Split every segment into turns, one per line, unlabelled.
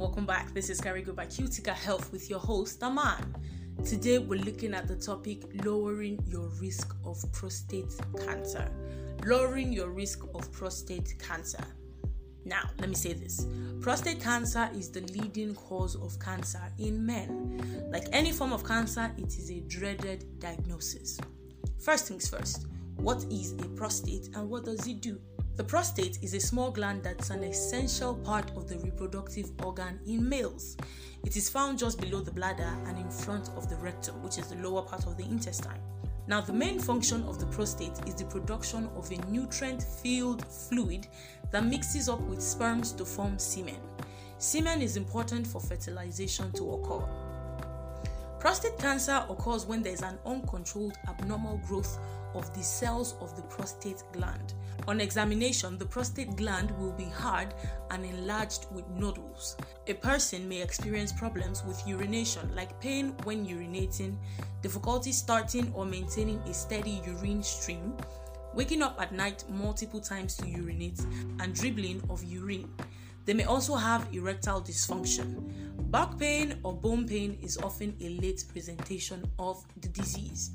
welcome back. This is Carigo by Cutica Health with your host, Aman. Today we're looking at the topic lowering your risk of prostate cancer. Lowering your risk of prostate cancer. Now, let me say this prostate cancer is the leading cause of cancer in men. Like any form of cancer, it is a dreaded diagnosis. First things first, what is a prostate and what does it do? The prostate is a small gland that's an essential part of the reproductive organ in males. It is found just below the bladder and in front of the rectum, which is the lower part of the intestine. Now, the main function of the prostate is the production of a nutrient filled fluid that mixes up with sperms to form semen. Semen is important for fertilization to occur. Prostate cancer occurs when there is an uncontrolled abnormal growth of the cells of the prostate gland. On examination, the prostate gland will be hard and enlarged with nodules. A person may experience problems with urination, like pain when urinating, difficulty starting or maintaining a steady urine stream, waking up at night multiple times to urinate, and dribbling of urine. They may also have erectile dysfunction. Back pain or bone pain is often a late presentation of the disease.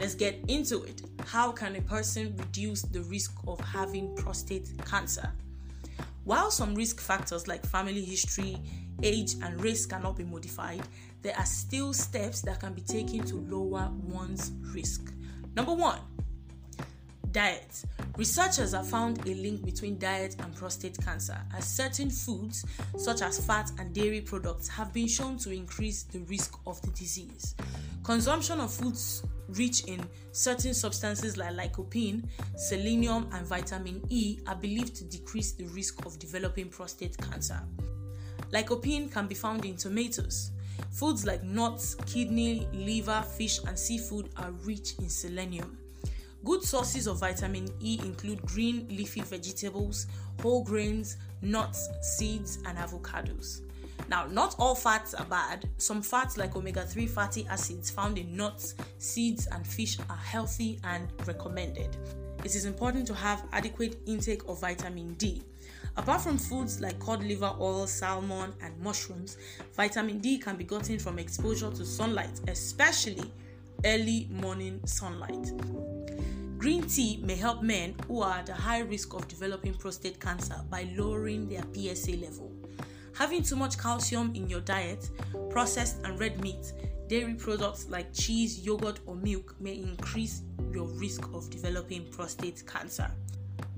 Let's get into it. How can a person reduce the risk of having prostate cancer? While some risk factors like family history, age, and race cannot be modified, there are still steps that can be taken to lower one's risk. Number one, diet. Researchers have found a link between diet and prostate cancer, as certain foods, such as fat and dairy products, have been shown to increase the risk of the disease. Consumption of foods rich in certain substances like lycopene, selenium, and vitamin E are believed to decrease the risk of developing prostate cancer. Lycopene can be found in tomatoes. Foods like nuts, kidney, liver, fish, and seafood are rich in selenium. Good sources of vitamin E include green leafy vegetables, whole grains, nuts, seeds, and avocados. Now, not all fats are bad. Some fats, like omega 3 fatty acids found in nuts, seeds, and fish, are healthy and recommended. It is important to have adequate intake of vitamin D. Apart from foods like cod liver oil, salmon, and mushrooms, vitamin D can be gotten from exposure to sunlight, especially early morning sunlight. Green tea may help men who are at a high risk of developing prostate cancer by lowering their PSA level. Having too much calcium in your diet, processed and red meat, dairy products like cheese, yogurt, or milk may increase your risk of developing prostate cancer.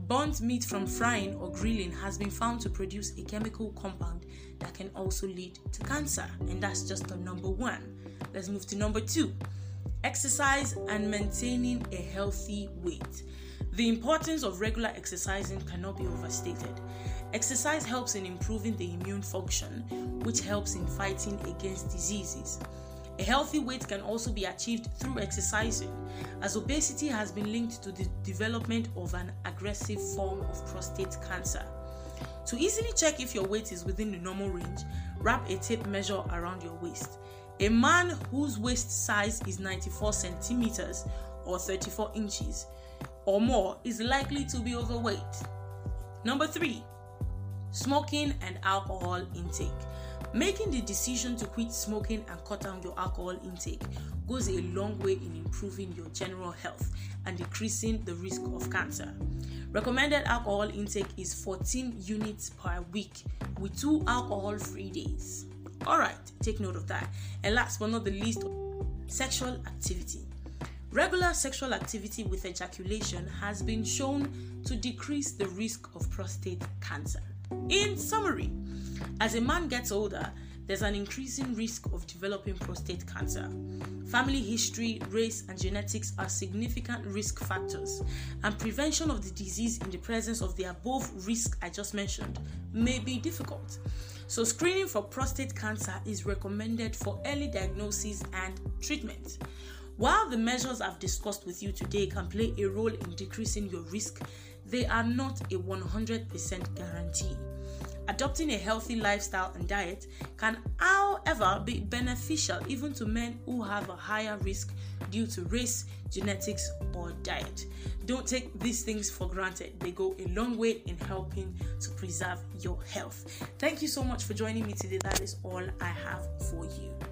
Burnt meat from frying or grilling has been found to produce a chemical compound that can also lead to cancer, and that's just the number one. Let's move to number two exercise and maintaining a healthy weight. The importance of regular exercising cannot be overstated. Exercise helps in improving the immune function, which helps in fighting against diseases. A healthy weight can also be achieved through exercising, as obesity has been linked to the development of an aggressive form of prostate cancer. To easily check if your weight is within the normal range, wrap a tape measure around your waist. A man whose waist size is 94 centimeters or 34 inches or more is likely to be overweight. Number three, smoking and alcohol intake. Making the decision to quit smoking and cut down your alcohol intake goes a long way in improving your general health and decreasing the risk of cancer. Recommended alcohol intake is 14 units per week with two alcohol free days. Alright, take note of that. And last but not the least, sexual activity. Regular sexual activity with ejaculation has been shown to decrease the risk of prostate cancer. In summary, as a man gets older, there's an increasing risk of developing prostate cancer. Family history, race, and genetics are significant risk factors, and prevention of the disease in the presence of the above risk I just mentioned may be difficult. So, screening for prostate cancer is recommended for early diagnosis and treatment. While the measures I've discussed with you today can play a role in decreasing your risk, they are not a 100% guarantee. Adopting a healthy lifestyle and diet can, however, be beneficial even to men who have a higher risk due to race, genetics, or diet. Don't take these things for granted, they go a long way in helping to preserve your health. Thank you so much for joining me today. That is all I have for you.